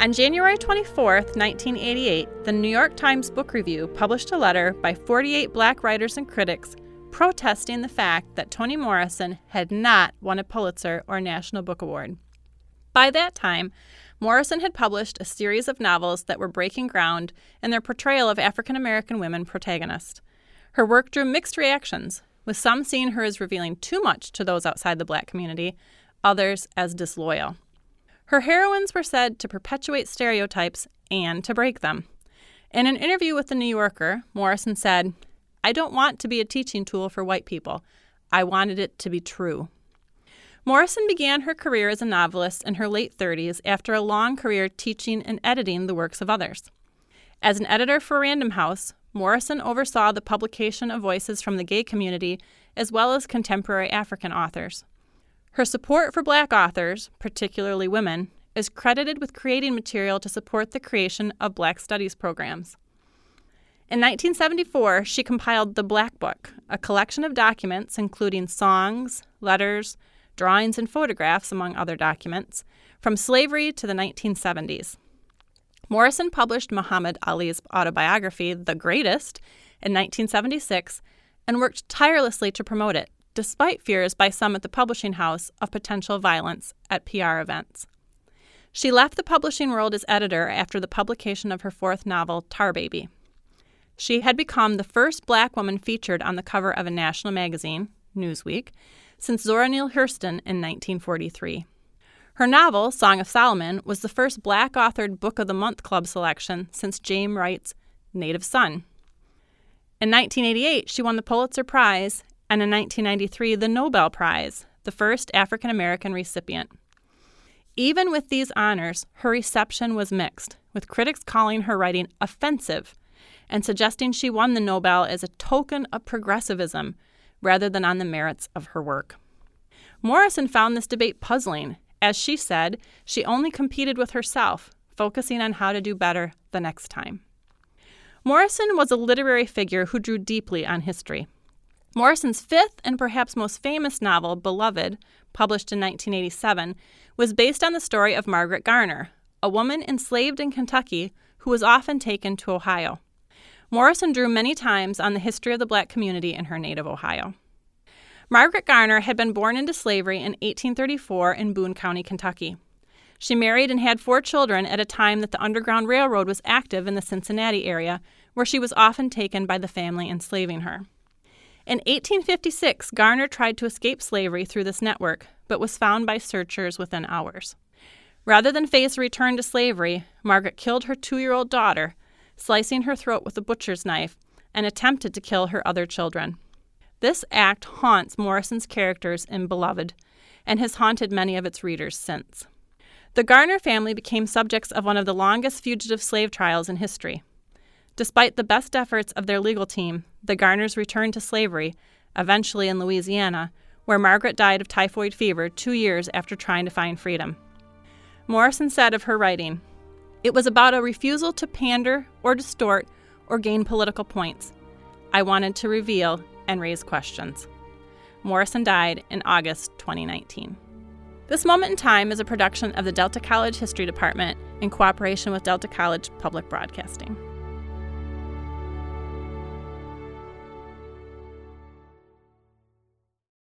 On January 24, 1988, the New York Times Book Review published a letter by 48 black writers and critics protesting the fact that Toni Morrison had not won a Pulitzer or National Book Award. By that time, Morrison had published a series of novels that were breaking ground in their portrayal of African American women protagonists. Her work drew mixed reactions, with some seeing her as revealing too much to those outside the black community, others as disloyal. Her heroines were said to perpetuate stereotypes and to break them. In an interview with The New Yorker, Morrison said, I don't want to be a teaching tool for white people. I wanted it to be true. Morrison began her career as a novelist in her late 30s after a long career teaching and editing the works of others. As an editor for Random House, Morrison oversaw the publication of voices from the gay community as well as contemporary African authors. Her support for black authors, particularly women, is credited with creating material to support the creation of black studies programs. In 1974, she compiled The Black Book, a collection of documents including songs, letters, drawings, and photographs, among other documents, from slavery to the 1970s. Morrison published Muhammad Ali's autobiography, The Greatest, in 1976 and worked tirelessly to promote it, despite fears by some at the publishing house of potential violence at PR events. She left the publishing world as editor after the publication of her fourth novel, Tar Baby. She had become the first black woman featured on the cover of a national magazine, Newsweek, since Zora Neale Hurston in 1943. Her novel, Song of Solomon, was the first black authored Book of the Month Club selection since James Wright's Native Son. In 1988, she won the Pulitzer Prize and in 1993 the Nobel Prize, the first African American recipient. Even with these honors, her reception was mixed, with critics calling her writing offensive and suggesting she won the Nobel as a token of progressivism rather than on the merits of her work. Morrison found this debate puzzling. As she said, she only competed with herself, focusing on how to do better the next time. Morrison was a literary figure who drew deeply on history. Morrison's fifth and perhaps most famous novel, Beloved, published in 1987, was based on the story of Margaret Garner, a woman enslaved in Kentucky who was often taken to Ohio. Morrison drew many times on the history of the black community in her native Ohio. Margaret Garner had been born into slavery in 1834 in Boone County, Kentucky. She married and had four children at a time that the Underground Railroad was active in the Cincinnati area, where she was often taken by the family enslaving her. In 1856, Garner tried to escape slavery through this network, but was found by searchers within hours. Rather than face a return to slavery, Margaret killed her two year old daughter slicing her throat with a butcher's knife, and attempted to kill her other children. This act haunts Morrison's characters in Beloved and has haunted many of its readers since. The Garner family became subjects of one of the longest fugitive slave trials in history. Despite the best efforts of their legal team, the Garners returned to slavery, eventually in Louisiana, where Margaret died of typhoid fever two years after trying to find freedom. Morrison said of her writing, it was about a refusal to pander or distort or gain political points. I wanted to reveal and raise questions. Morrison died in August 2019. This Moment in Time is a production of the Delta College History Department in cooperation with Delta College Public Broadcasting.